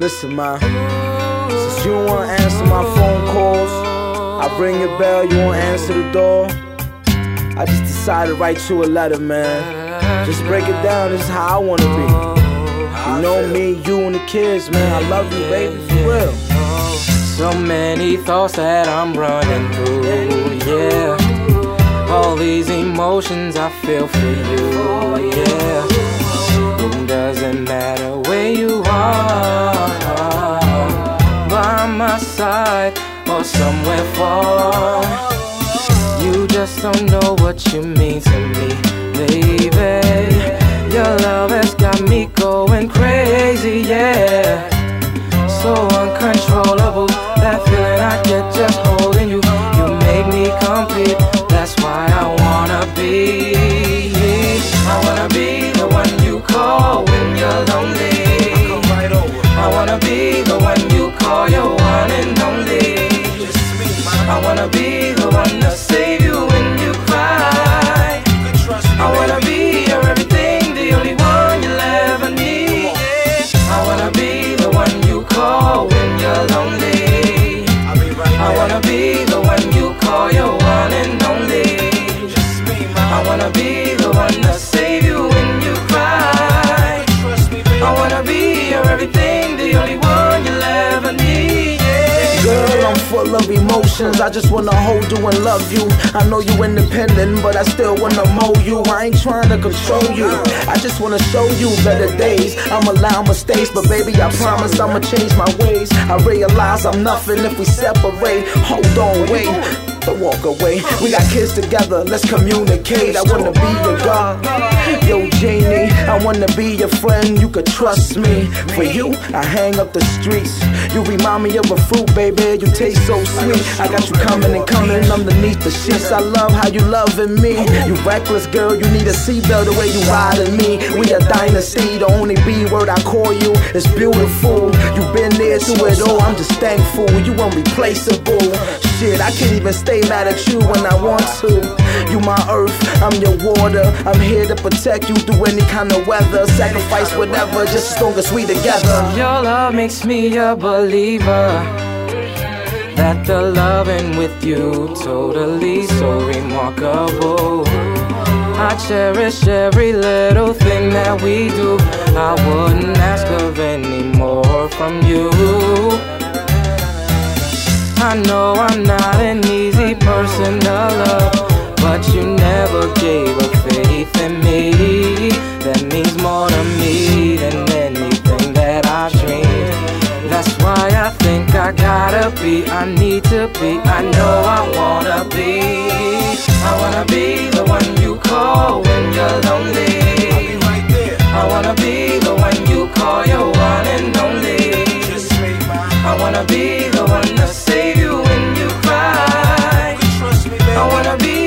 Listen, man. Since you won't answer my phone calls, I ring your bell, you won't answer the door. I just decided to write you a letter, man. Just break it down, this is how I wanna be. You know me, you and the kids, man. I love you, baby, for real. So many thoughts that I'm running through, yeah. All these emotions I feel for you, yeah. It doesn't matter somewhere far. You just don't know what you mean to me, baby. Your love has got me going crazy, full of emotions. I just wanna hold you and love you. I know you independent, but I still wanna mold you. I ain't trying to control you. I just wanna show you better days. I'm allow mistakes, but baby, I promise I'ma change my ways. I realize I'm nothing if we separate. Hold on, wait. Don't walk away. We got kids together, let's communicate. I wanna be your God. Yo, wanna be your friend, you could trust me. For you, I hang up the streets. You remind me of a fruit, baby, you taste so sweet. I got you coming and coming underneath the sheets. I love how you loving me. You reckless girl, you need a seatbelt the way you riding me. We a dynasty, the only B word I call you is beautiful. You been there through it all, I'm just thankful. You unreplaceable. Shit, I can't even stay mad at you when I want to. You my earth, I'm your water. I'm here to protect you through any kind of weather. Sacrifice whatever, just as long as we together. Your love makes me a believer. That the loving with you totally so remarkable. I cherish every little thing that we do. I wouldn't ask of any more from you. I know I'm not an easy person to love, but you never gave up faith in me. That means more to me than anything that I've dreamed. That's why I think I gotta be, I need to be, I know I wanna be. be